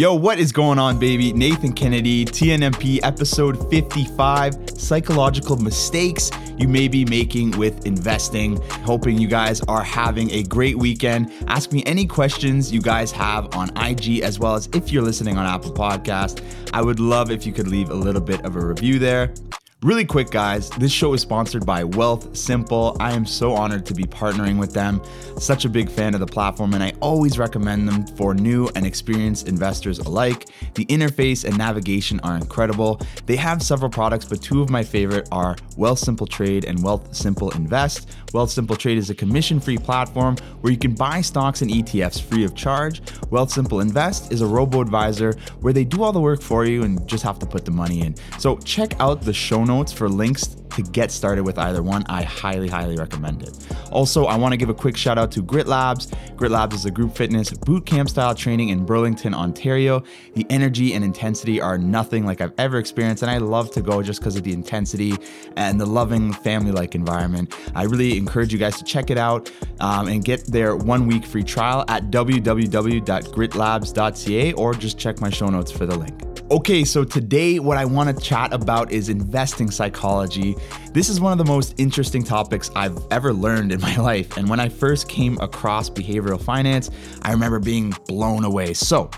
Yo, what is going on, baby? Nathan Kennedy, TNMP, episode 55 Psychological Mistakes You May Be Making with Investing. Hoping you guys are having a great weekend. Ask me any questions you guys have on IG, as well as if you're listening on Apple Podcast. I would love if you could leave a little bit of a review there. Really quick, guys, this show is sponsored by Wealthsimple. I am so honored to be partnering with them. Such a big fan of the platform, and I always recommend them for new and experienced investors alike. The interface and navigation are incredible. They have several products, but two of my favorite are Wealthsimple Trade and Wealthsimple Invest. Wealthsimple Trade is a commission free platform where you can buy stocks and ETFs free of charge. Wealthsimple Invest is a robo advisor where they do all the work for you and just have to put the money in. So check out the show notes for links to get started with either one, I highly, highly recommend it. Also, I want to give a quick shout out to Gritlabs. Grit Labs is a group fitness boot camp style training in Burlington, Ontario. The energy and intensity are nothing like I've ever experienced, and I love to go just because of the intensity and the loving family like environment. I really encourage you guys to check it out um, and get their one week free trial at www.gritlabs.ca or just check my show notes for the link. Okay, so today what I want to chat about is investing psychology. This is one of the most interesting topics I've ever learned in my life. And when I first came across behavioral finance, I remember being blown away. So,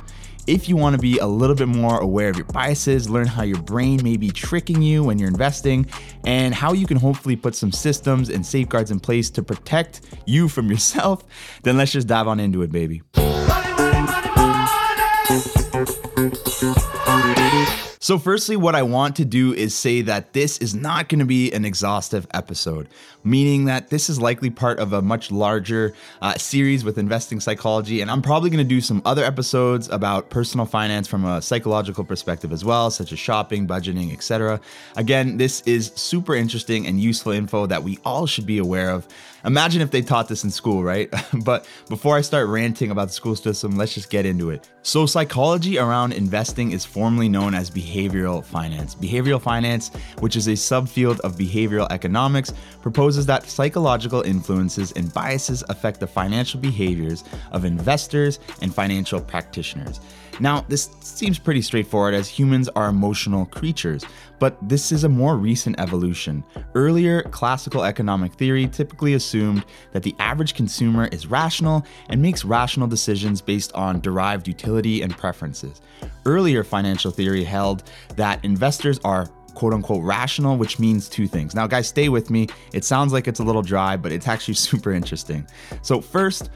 if you want to be a little bit more aware of your biases, learn how your brain may be tricking you when you're investing, and how you can hopefully put some systems and safeguards in place to protect you from yourself, then let's just dive on into it, baby. Money, money, money, so, firstly, what I want to do is say that this is not going to be an exhaustive episode, meaning that this is likely part of a much larger uh, series with investing psychology. And I'm probably going to do some other episodes about personal finance from a psychological perspective as well, such as shopping, budgeting, etc. Again, this is super interesting and useful info that we all should be aware of. Imagine if they taught this in school, right? but before I start ranting about the school system, let's just get into it. So, psychology around investing is formally known as behavioral finance. Behavioral finance, which is a subfield of behavioral economics, proposes that psychological influences and biases affect the financial behaviors of investors and financial practitioners. Now, this seems pretty straightforward as humans are emotional creatures, but this is a more recent evolution. Earlier, classical economic theory typically assumed that the average consumer is rational and makes rational decisions based on derived utility and preferences. Earlier financial theory held that investors are quote unquote rational, which means two things. Now, guys, stay with me. It sounds like it's a little dry, but it's actually super interesting. So, first,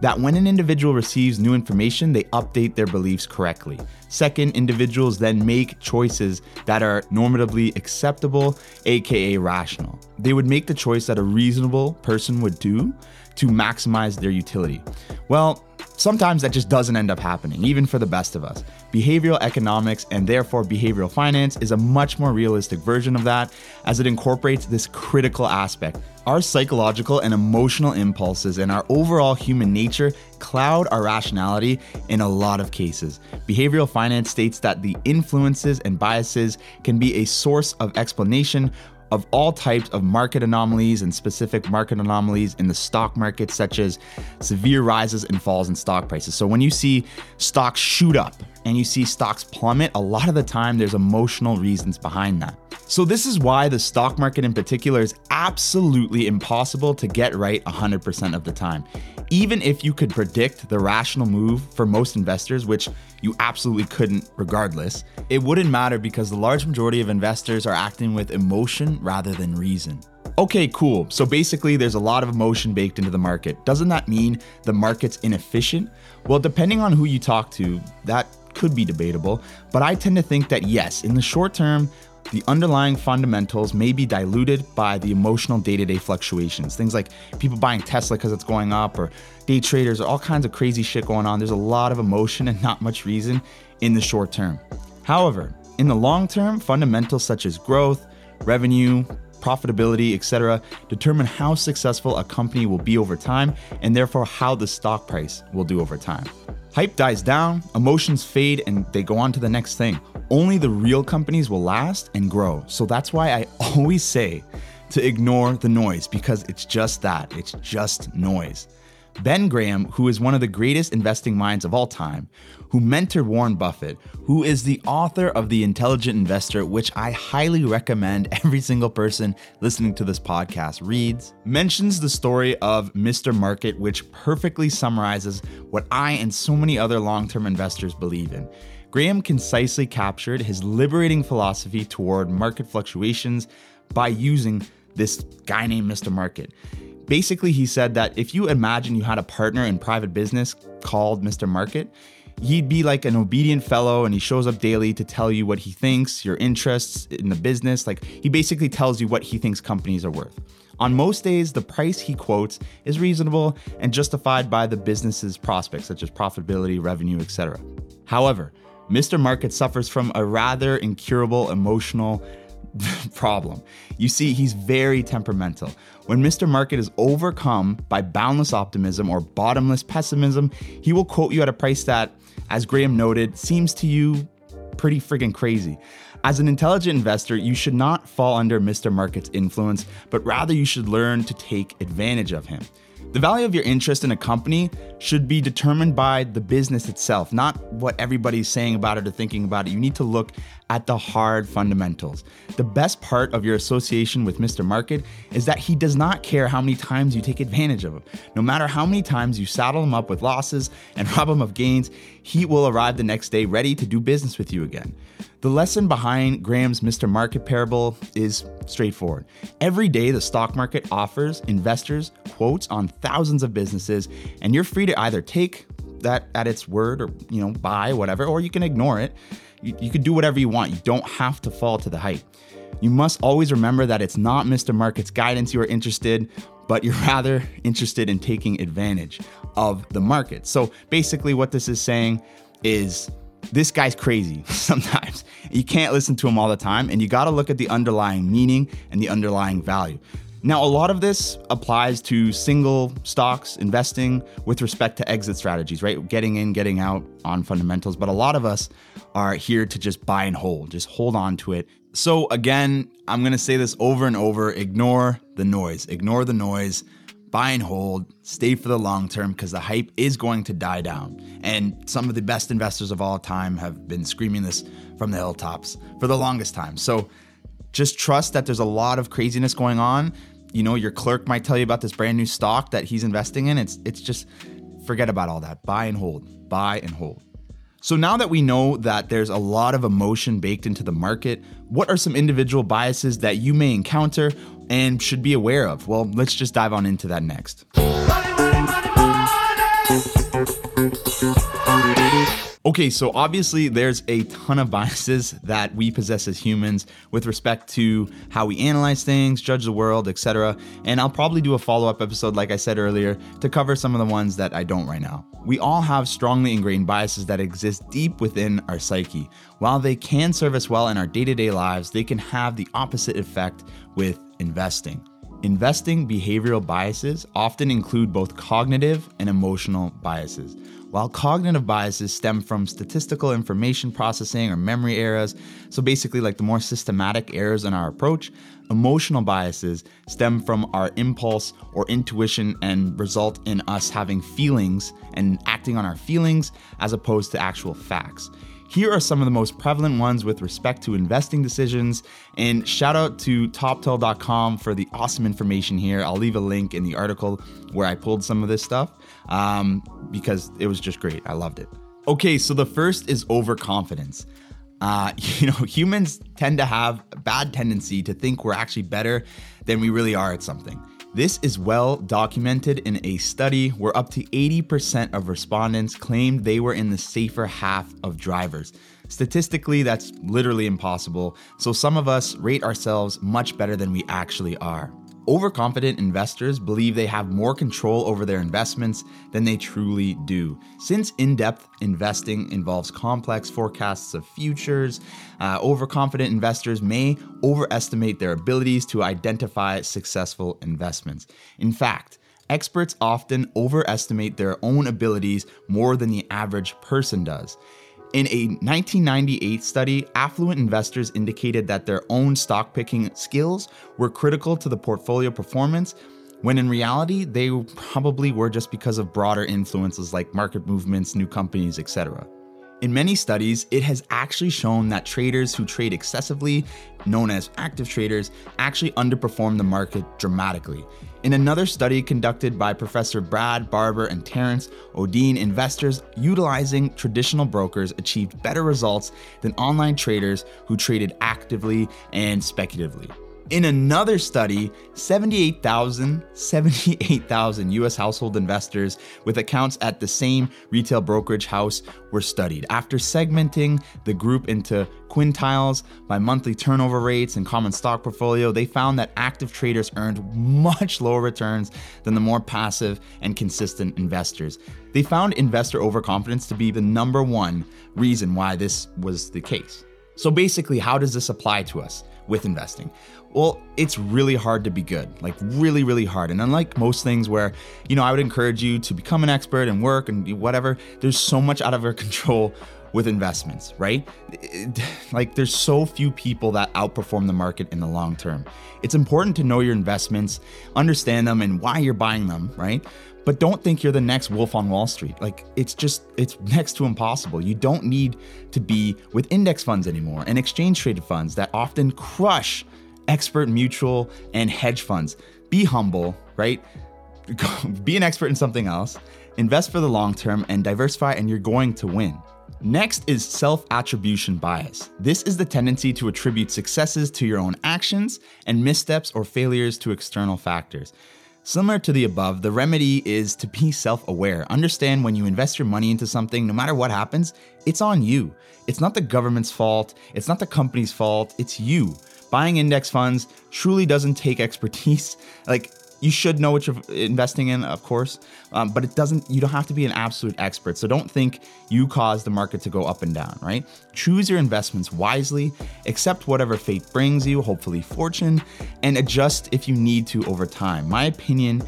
that when an individual receives new information, they update their beliefs correctly. Second, individuals then make choices that are normatively acceptable, aka rational. They would make the choice that a reasonable person would do to maximize their utility. Well, sometimes that just doesn't end up happening, even for the best of us. Behavioral economics and therefore behavioral finance is a much more realistic version of that as it incorporates this critical aspect. Our psychological and emotional impulses and our overall human nature cloud our rationality in a lot of cases. Behavioral finance states that the influences and biases can be a source of explanation of all types of market anomalies and specific market anomalies in the stock market, such as severe rises and falls in stock prices. So, when you see stocks shoot up and you see stocks plummet, a lot of the time there's emotional reasons behind that. So, this is why the stock market in particular is absolutely impossible to get right 100% of the time even if you could predict the rational move for most investors, which you absolutely couldn't regardless, it wouldn't matter because the large majority of investors are acting with emotion rather than reason. Okay, cool. So basically, there's a lot of emotion baked into the market. Doesn't that mean the market's inefficient? Well, depending on who you talk to, that could be debatable, but I tend to think that yes, in the short term, the underlying fundamentals may be diluted by the emotional day to day fluctuations. Things like people buying Tesla because it's going up, or day traders, or all kinds of crazy shit going on. There's a lot of emotion and not much reason in the short term. However, in the long term, fundamentals such as growth, revenue, profitability, etc., determine how successful a company will be over time and therefore how the stock price will do over time. Hype dies down, emotions fade, and they go on to the next thing. Only the real companies will last and grow. So that's why I always say to ignore the noise because it's just that it's just noise. Ben Graham, who is one of the greatest investing minds of all time, who mentored Warren Buffett, who is the author of The Intelligent Investor, which I highly recommend every single person listening to this podcast reads, mentions the story of Mr. Market, which perfectly summarizes what I and so many other long term investors believe in. Graham concisely captured his liberating philosophy toward market fluctuations by using this guy named Mr. Market. Basically, he said that if you imagine you had a partner in private business called Mr. Market, he'd be like an obedient fellow and he shows up daily to tell you what he thinks, your interests in the business. Like he basically tells you what he thinks companies are worth. On most days, the price he quotes is reasonable and justified by the business's prospects, such as profitability, revenue, etc. However, Mr. Market suffers from a rather incurable emotional problem. You see, he's very temperamental. When Mr. Market is overcome by boundless optimism or bottomless pessimism, he will quote you at a price that, as Graham noted, seems to you pretty friggin' crazy. As an intelligent investor, you should not fall under Mr. Market's influence, but rather you should learn to take advantage of him. The value of your interest in a company should be determined by the business itself, not what everybody's saying about it or thinking about it. You need to look at the hard fundamentals. The best part of your association with Mr. Market is that he does not care how many times you take advantage of him. No matter how many times you saddle him up with losses and rob him of gains, he will arrive the next day ready to do business with you again. The lesson behind Graham's Mr. Market parable is straightforward. Every day, the stock market offers investors quotes on thousands of businesses, and you're free to either take that at its word or you know buy whatever, or you can ignore it. You, you can do whatever you want. You don't have to fall to the hype. You must always remember that it's not Mr. Market's guidance you are interested, but you're rather interested in taking advantage of the market. So basically, what this is saying is this guy's crazy sometimes. You can't listen to him all the time, and you got to look at the underlying meaning and the underlying value. Now, a lot of this applies to single stocks investing with respect to exit strategies, right? Getting in, getting out on fundamentals. But a lot of us are here to just buy and hold, just hold on to it. So, again, I'm to say this over and over ignore the noise, ignore the noise buy and hold, stay for the long term because the hype is going to die down. And some of the best investors of all time have been screaming this from the hilltops for the longest time. So just trust that there's a lot of craziness going on. You know, your clerk might tell you about this brand new stock that he's investing in. It's it's just forget about all that. Buy and hold. Buy and hold. So now that we know that there's a lot of emotion baked into the market, what are some individual biases that you may encounter and should be aware of? Well, let's just dive on into that next. Money, money, money, Okay, so obviously there's a ton of biases that we possess as humans with respect to how we analyze things, judge the world, etc. And I'll probably do a follow-up episode like I said earlier to cover some of the ones that I don't right now. We all have strongly ingrained biases that exist deep within our psyche. While they can serve us well in our day-to-day lives, they can have the opposite effect with investing. Investing behavioral biases often include both cognitive and emotional biases. While cognitive biases stem from statistical information processing or memory errors, so basically like the more systematic errors in our approach, emotional biases stem from our impulse or intuition and result in us having feelings and acting on our feelings as opposed to actual facts. Here are some of the most prevalent ones with respect to investing decisions. And shout out to toptal.com for the awesome information here. I'll leave a link in the article where I pulled some of this stuff um, because it was just great. I loved it. Okay, so the first is overconfidence. Uh, you know, humans tend to have a bad tendency to think we're actually better than we really are at something. This is well documented in a study where up to 80% of respondents claimed they were in the safer half of drivers. Statistically, that's literally impossible, so some of us rate ourselves much better than we actually are. Overconfident investors believe they have more control over their investments than they truly do. Since in depth investing involves complex forecasts of futures, uh, overconfident investors may overestimate their abilities to identify successful investments. In fact, experts often overestimate their own abilities more than the average person does. In a 1998 study, affluent investors indicated that their own stock picking skills were critical to the portfolio performance, when in reality, they probably were just because of broader influences like market movements, new companies, etc. In many studies, it has actually shown that traders who trade excessively, known as active traders, actually underperform the market dramatically. In another study conducted by Professor Brad Barber and Terence Odean, investors utilizing traditional brokers achieved better results than online traders who traded actively and speculatively. In another study, 78,000 78,000 US household investors with accounts at the same retail brokerage house were studied. After segmenting the group into quintiles by monthly turnover rates and common stock portfolio, they found that active traders earned much lower returns than the more passive and consistent investors. They found investor overconfidence to be the number one reason why this was the case. So basically, how does this apply to us with investing? Well, it's really hard to be good, like really, really hard. And unlike most things where, you know, I would encourage you to become an expert and work and whatever, there's so much out of our control with investments, right? Like there's so few people that outperform the market in the long term. It's important to know your investments, understand them and why you're buying them, right? But don't think you're the next wolf on Wall Street. Like it's just it's next to impossible. You don't need to be with index funds anymore and exchange traded funds that often crush expert mutual and hedge funds. Be humble, right? Be an expert in something else, invest for the long term, and diversify, and you're going to win. Next is self attribution bias. This is the tendency to attribute successes to your own actions and missteps or failures to external factors. Similar to the above, the remedy is to be self aware. Understand when you invest your money into something, no matter what happens, it's on you. It's not the government's fault, it's not the company's fault, it's you buying index funds truly doesn't take expertise. Like you should know what you're investing in, of course, um, but it doesn't. You don't have to be an absolute expert. So don't think you cause the market to go up and down. Right? Choose your investments wisely, accept whatever fate brings you, hopefully fortune, and adjust if you need to over time. My opinion,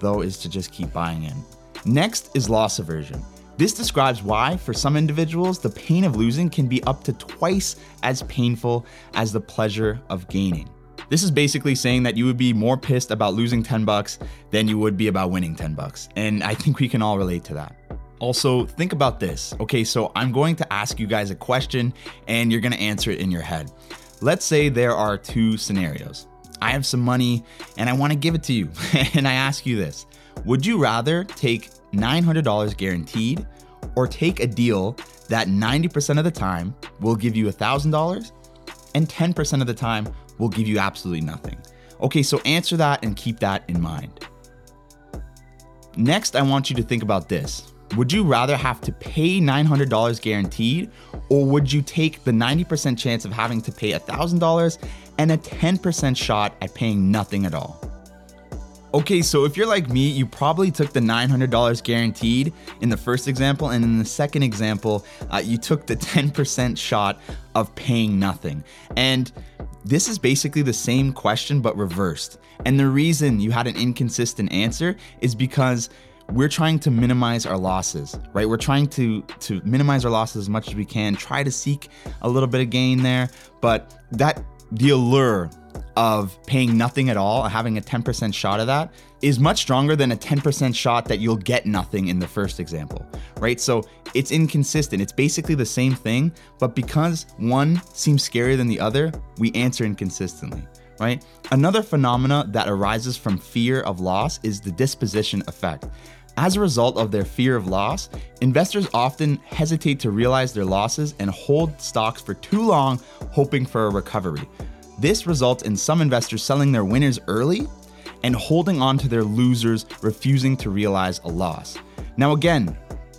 though, is to just keep buying in. Next is loss aversion. This describes why, for some individuals, the pain of losing can be up to twice as painful as the pleasure of gaining. This is basically saying that you would be more pissed about losing 10 bucks than you would be about winning 10 bucks. And I think we can all relate to that. Also, think about this. Okay, so I'm going to ask you guys a question and you're to answer it in your head. Let's say there are two scenarios. I have some money and I want to give it to you. and I ask you this Would you rather take $900 guaranteed, or take a deal that 90% of the time will give you $1,000 and 10% of the time will give you absolutely nothing. Okay, so answer that and keep that in mind. Next, I want you to think about this. Would you rather have to pay $900 guaranteed, or would you take the 90% chance of having to pay $1,000 and a 10% shot at paying nothing at all? Okay, so if you're like me, you probably took the $900 guaranteed in the first example, and in the second example, uh, you took the 10% shot of paying nothing. And this is basically the same question but reversed. And the reason you had an inconsistent answer is because we're trying to minimize our losses, right? We're trying to to minimize our losses as much as we can, try to seek a little bit of gain there, but that the allure of paying nothing at all, having a 10% shot of that, is much stronger than a 10% shot that you'll get nothing in the first example, right? So it's inconsistent. It's basically the same thing, but because one seems scarier than the other, we answer inconsistently, right? Another phenomena that arises from fear of loss is the disposition effect. As a result of their fear of loss, investors often hesitate to realize their losses and hold stocks for too long, hoping for a recovery. This results in some investors selling their winners early and holding on to their losers, refusing to realize a loss. Now, again,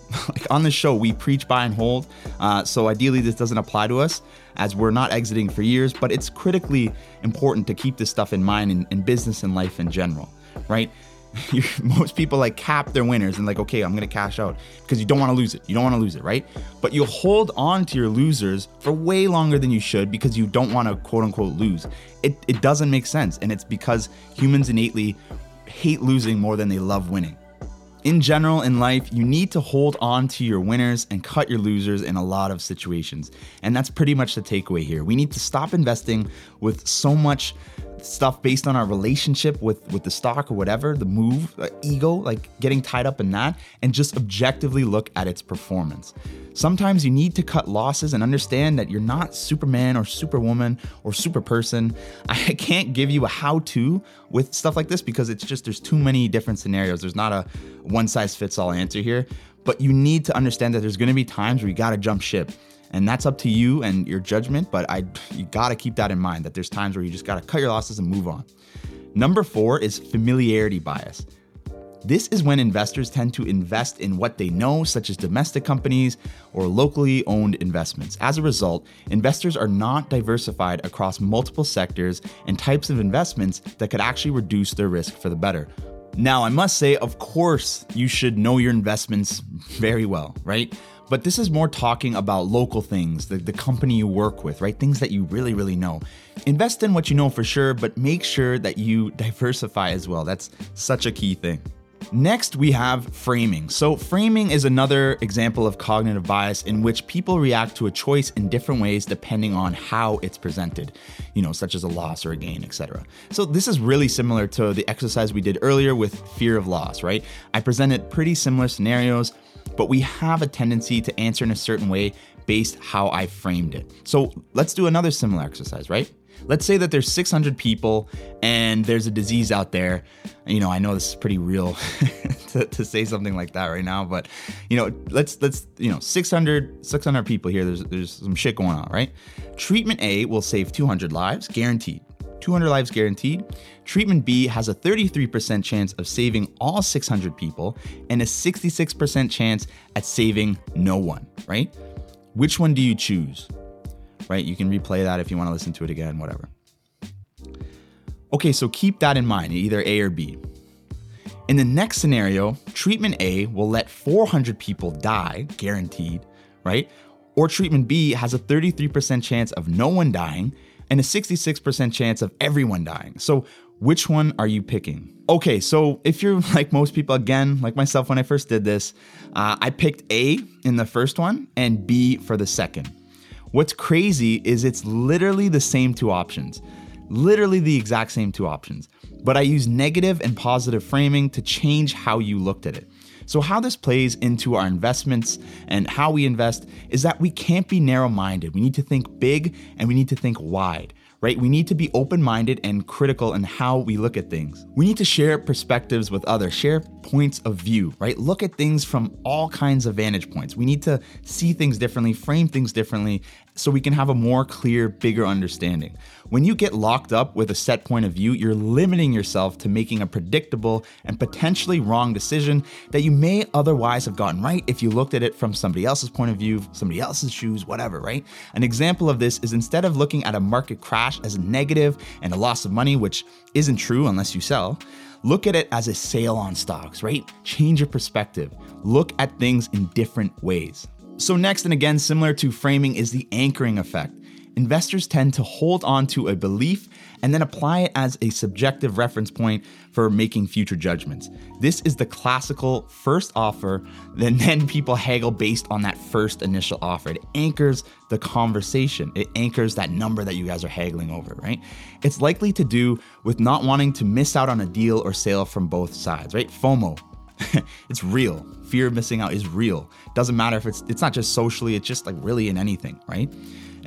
like on the show, we preach buy and hold. Uh, so ideally, this doesn't apply to us as we're not exiting for years, but it's critically important to keep this stuff in mind in, in business and life in general, right? most people like cap their winners and like, okay, I'm gonna cash out because you don't want to lose it. You don't want to lose it, right? But you hold on to your losers for way longer than you should because you don't want to quote unquote lose. It it doesn't make sense, and it's because humans innately hate losing more than they love winning. In general, in life, you need to hold on to your winners and cut your losers in a lot of situations. And that's pretty much the takeaway here. We need to stop investing with so much stuff based on our relationship with with the stock or whatever, the move, uh, ego, like getting tied up in that, and just objectively look at its performance. Sometimes you need to cut losses and understand that you're not Superman or Superwoman or superperson. I can't give you a how to with stuff like this because it's just there's too many different scenarios. There's not a one size fits all answer here, but you need to understand that there's going to be times where you got to jump ship. And that's up to you and your judgment, but I you got to keep that in mind that there's times where you just got to cut your losses and move on. Number 4 is familiarity bias. This is when investors tend to invest in what they know, such as domestic companies or locally owned investments. As a result, investors are not diversified across multiple sectors and types of investments that could actually reduce their risk for the better. Now, I must say, of course, you should know your investments very well, right? But this is more talking about local things, the, the company you work with, right? Things that you really, really know. Invest in what you know for sure, but make sure that you diversify as well. That's such a key thing. Next, we have framing. So, framing is another example of cognitive bias in which people react to a choice in different ways depending on how it's presented, you know, such as a loss or a gain, etc. So, this is really similar to the exercise we did earlier with fear of loss, right? I presented pretty similar scenarios, but we have a tendency to answer in a certain way based how I framed it. So, let's do another similar exercise, right? Let's say that there's 600 people and there's a disease out there. You know, I know this is pretty real to, to, say something like that right now, but you know, let's let's you know, 600 600 people here. There's there's some shit going on, right? Treatment A will save 200 lives, guaranteed. 200 lives guaranteed. Treatment B has a 33% chance of saving all 600 people and a 66% chance at saving no one, right? Which one do you choose? right? You can replay that if you want to listen to it again, whatever. Okay, so keep that in mind, either A or B. In the next scenario, treatment A will let 400 people die, guaranteed, right? Or treatment B has a 33% chance of no one dying and a 66% chance of everyone dying. So, which one are you picking? Okay, so if you're like most people, again, like myself when I first did this, uh, I picked A in the first one and B for the second. What's crazy is it's literally the same two options, literally the exact same two options, but I use negative and positive framing to change how you looked at it. So, how this plays into our investments and how we invest is that we can't be narrow minded. We need to think big and we need to think wide right? We need to be open minded and critical in how we look at things. We need to share perspectives with others, share points of view, right? Look at things from all kinds of vantage points. We need to see things differently, frame things differently, so we can have a more clear, bigger understanding. When you get locked up with a set point of view, you're limiting yourself to making a predictable and potentially wrong decision that you may otherwise have gotten right if you looked at it from somebody else's point of view, somebody else's shoes, whatever, right? An example of this is instead of looking at a market crash as a negative and a loss of money, which isn't true unless you sell, look at it as a sale on stocks, right? Change your perspective. Look at things in different ways. So, next, and again, similar to framing, is the anchoring effect. Investors tend to hold on to a belief and then apply it as a subjective reference point for making future judgments. This is the classical first offer, then then people haggle based on that first initial offer. It anchors the conversation. It anchors that number that you guys are haggling over, right? It's likely to do with not wanting to miss out on a deal or sale from both sides, right? FOMO, it's real. Fear of missing out is real. Doesn't matter if it's it's not just socially, it's just like really in anything, right?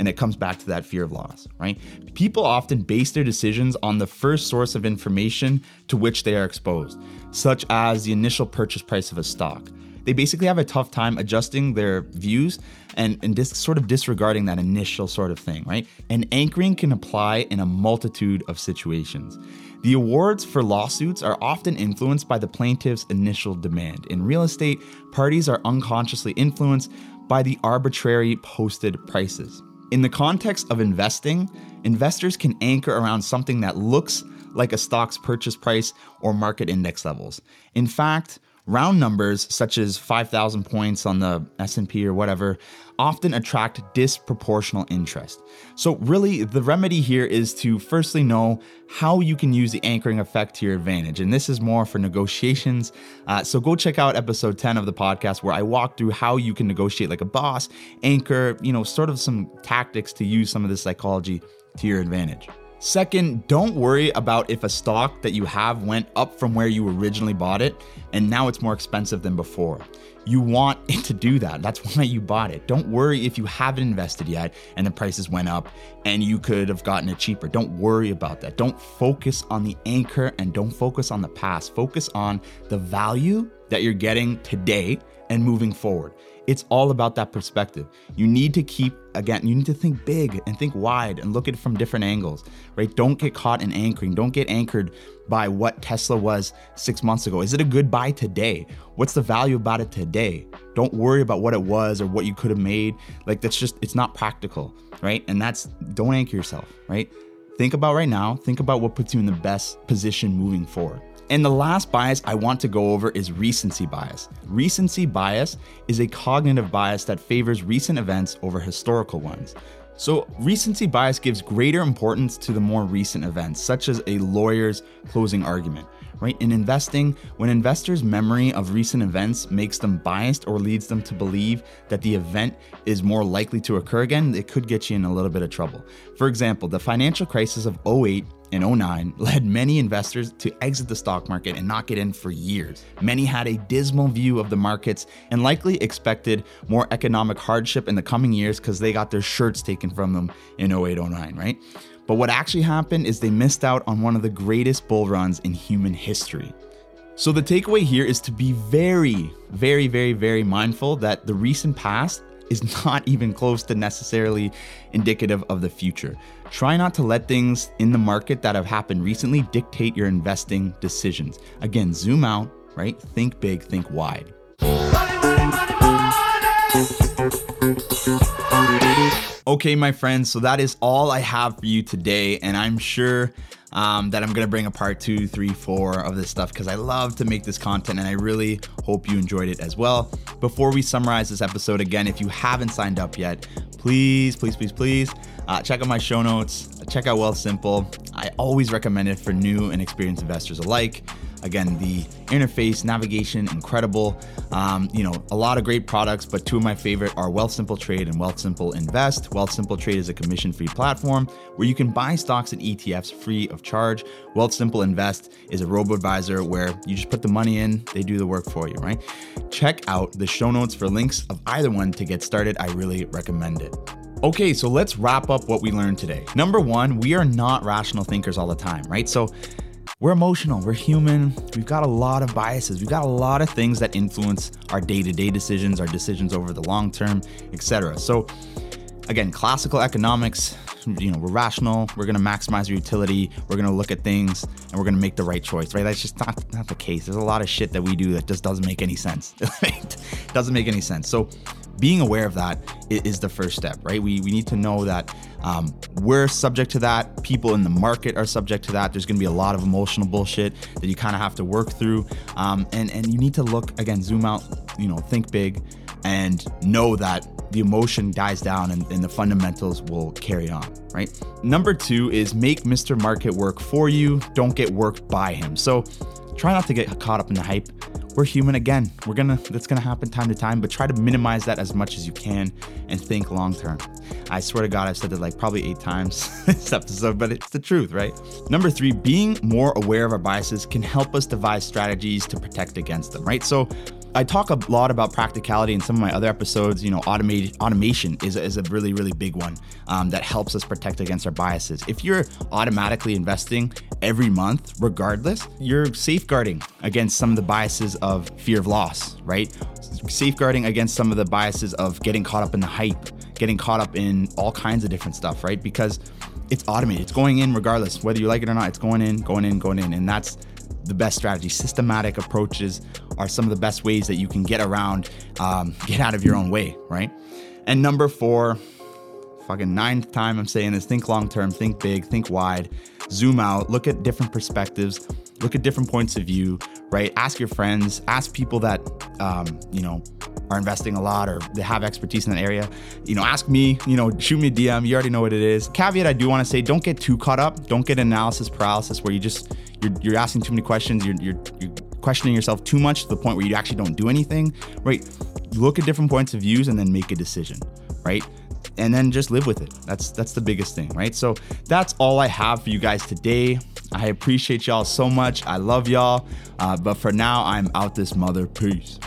And it comes back to that fear of loss, right? People often base their decisions on the first source of information to which they are exposed, such as the initial purchase price of a stock. They basically have a tough time adjusting their views and, and sort of disregarding that initial sort of thing, right? And anchoring can apply in a multitude of situations. The awards for lawsuits are often influenced by the plaintiff's initial demand. In real estate, parties are unconsciously influenced by the arbitrary posted prices. In the context of investing, investors can anchor around something that looks like a stock's purchase price or market index levels. In fact, round numbers such as 5000 points on the S&P or whatever often attract disproportional interest. So really the remedy here is to firstly know how you can use the anchoring effect to your advantage. And this is more for negotiations. Uh, so go check out episode 10 of the podcast where I walk through how you can negotiate like a boss, anchor, you know, sort of some tactics to use some of this psychology to your advantage. Second, don't worry about if a stock that you have went up from where you originally bought it and now it's more expensive than before. You want it to do that. That's why you bought it. Don't worry if you haven't invested yet and the prices went up and you could have gotten it cheaper. Don't worry about that. Don't focus on the anchor and don't focus on the past. Focus on the value that you're getting today and moving forward. It's all about that perspective. You need to keep, again, you need to think big and think wide and look at it from different angles, right? Don't get caught in anchoring. Don't get anchored by what Tesla was six months ago. Is it a good buy today? What's the value about it today? Don't worry about what it was or what you could have made. Like, that's just, it's not practical, right? And that's, don't anchor yourself, right? Think about right now, think about what puts you in the best position moving forward. And the last bias I want to go over is recency bias. Recency bias is a cognitive bias that favors recent events over historical ones. So, recency bias gives greater importance to the more recent events, such as a lawyer's closing argument right? In investing, when investors' memory of recent events makes them biased or leads them to believe that the event is more likely to occur again, it could get you in a little bit of trouble. For example, the financial crisis of 08 in 09 led many investors to exit the stock market and not get in for years. Many had a dismal view of the markets and likely expected more economic hardship in the coming years because they got their shirts taken from them in 08 09, right? But what actually happened is they missed out on one of the greatest bull runs in human history. So the takeaway here is to be very, very, very, very mindful that the recent past is not even close to necessarily indicative of the future. Try not to let things in the market that have happened recently dictate your investing decisions. Again, zoom out, right? Think big, think wide. Okay, my friends, so that is all I have for you today, and I'm sure um, that I'm gonna bring a part two, three, four of this stuff because I love to make this content and I really hope you enjoyed it as well. Before we summarize this episode again, if you haven't signed up yet, please, please, please, please uh, check out my show notes, check out Wealthsimple. I always recommend it for new and experienced investors alike. Again, the interface, navigation, incredible. Um, you know, a lot of great products, but two of my favorite are Wealthsimple Trade and Wealthsimple Invest. Wealthsimple Trade is a commission-free platform where you can buy stocks and ETFs free of charge. Wealthsimple Invest is a robo advisor where you just put the money in, they do the work for you, right? Check out the show notes for links of either one to get started. I really recommend it. Okay, so let's wrap up what we learned today. Number one, we are not rational thinkers all the time, right? So we're emotional, we're human, we've got a lot of biases, we've got a lot of things that influence our day-to-day decisions, our decisions over the long term, etc. So again, classical economics, you know, we're rational, we're gonna maximize our utility, we're gonna look at things and we're gonna make the right choice, right? That's just not, not the case. There's a lot of shit that we do that just doesn't make any sense. doesn't make any sense. So being aware of that is the first step, right? We, we need to know that um, we're subject to that. People in the market are subject to that. There's going to be a lot of emotional bullshit that you kind of have to work through. Um, and, and you need to look, again, zoom out, you know, think big and know that the emotion dies down and, and, the fundamentals will carry on, right? Number two is make Mr. Market work for you. Don't get worked by him. So try not to get caught up in the hype we're human again. We're gonna that's gonna happen time to time, but try to minimize that as much as you can and think long term. I swear to God, I've said it like probably eight times this episode, but it's the truth, right? Number three, being more aware of our biases can help us devise strategies to protect against them, right? So I talk a lot about practicality in some of my other episodes. You know, automation is a, is a really, really big one um, that helps us protect against our biases. If you're automatically investing every month, regardless, you're safeguarding against some of the biases of fear of loss, right? Safeguarding against some of the biases of getting caught up in the hype, getting caught up in all kinds of different stuff, right? Because it's automated, it's going in regardless, whether you like it or not, it's going in, going in, going in. And that's the best strategy. Systematic approaches are some of the best ways that you can get around, um, get out of your own way, right? And number four, fucking ninth time I'm saying this think long term, think big, think wide, zoom out, look at different perspectives, look at different points of view, right? Ask your friends, ask people that, um, you know, are investing a lot or they have expertise in that area, you know, ask me, you know, shoot me a DM. You already know what it is. Caveat I do want to say don't get too caught up. Don't get analysis paralysis where you just, you're, you're asking too many questions. You're, you're, you're questioning yourself too much to the point where you actually don't do anything, right? Look at different points of views and then make a decision, right? and then just live with it. That's that's the biggest thing, right? So that's all I have for you guys today. I appreciate y'all so much. I love y'all. Uh, but for now, I'm out this mother. Peace.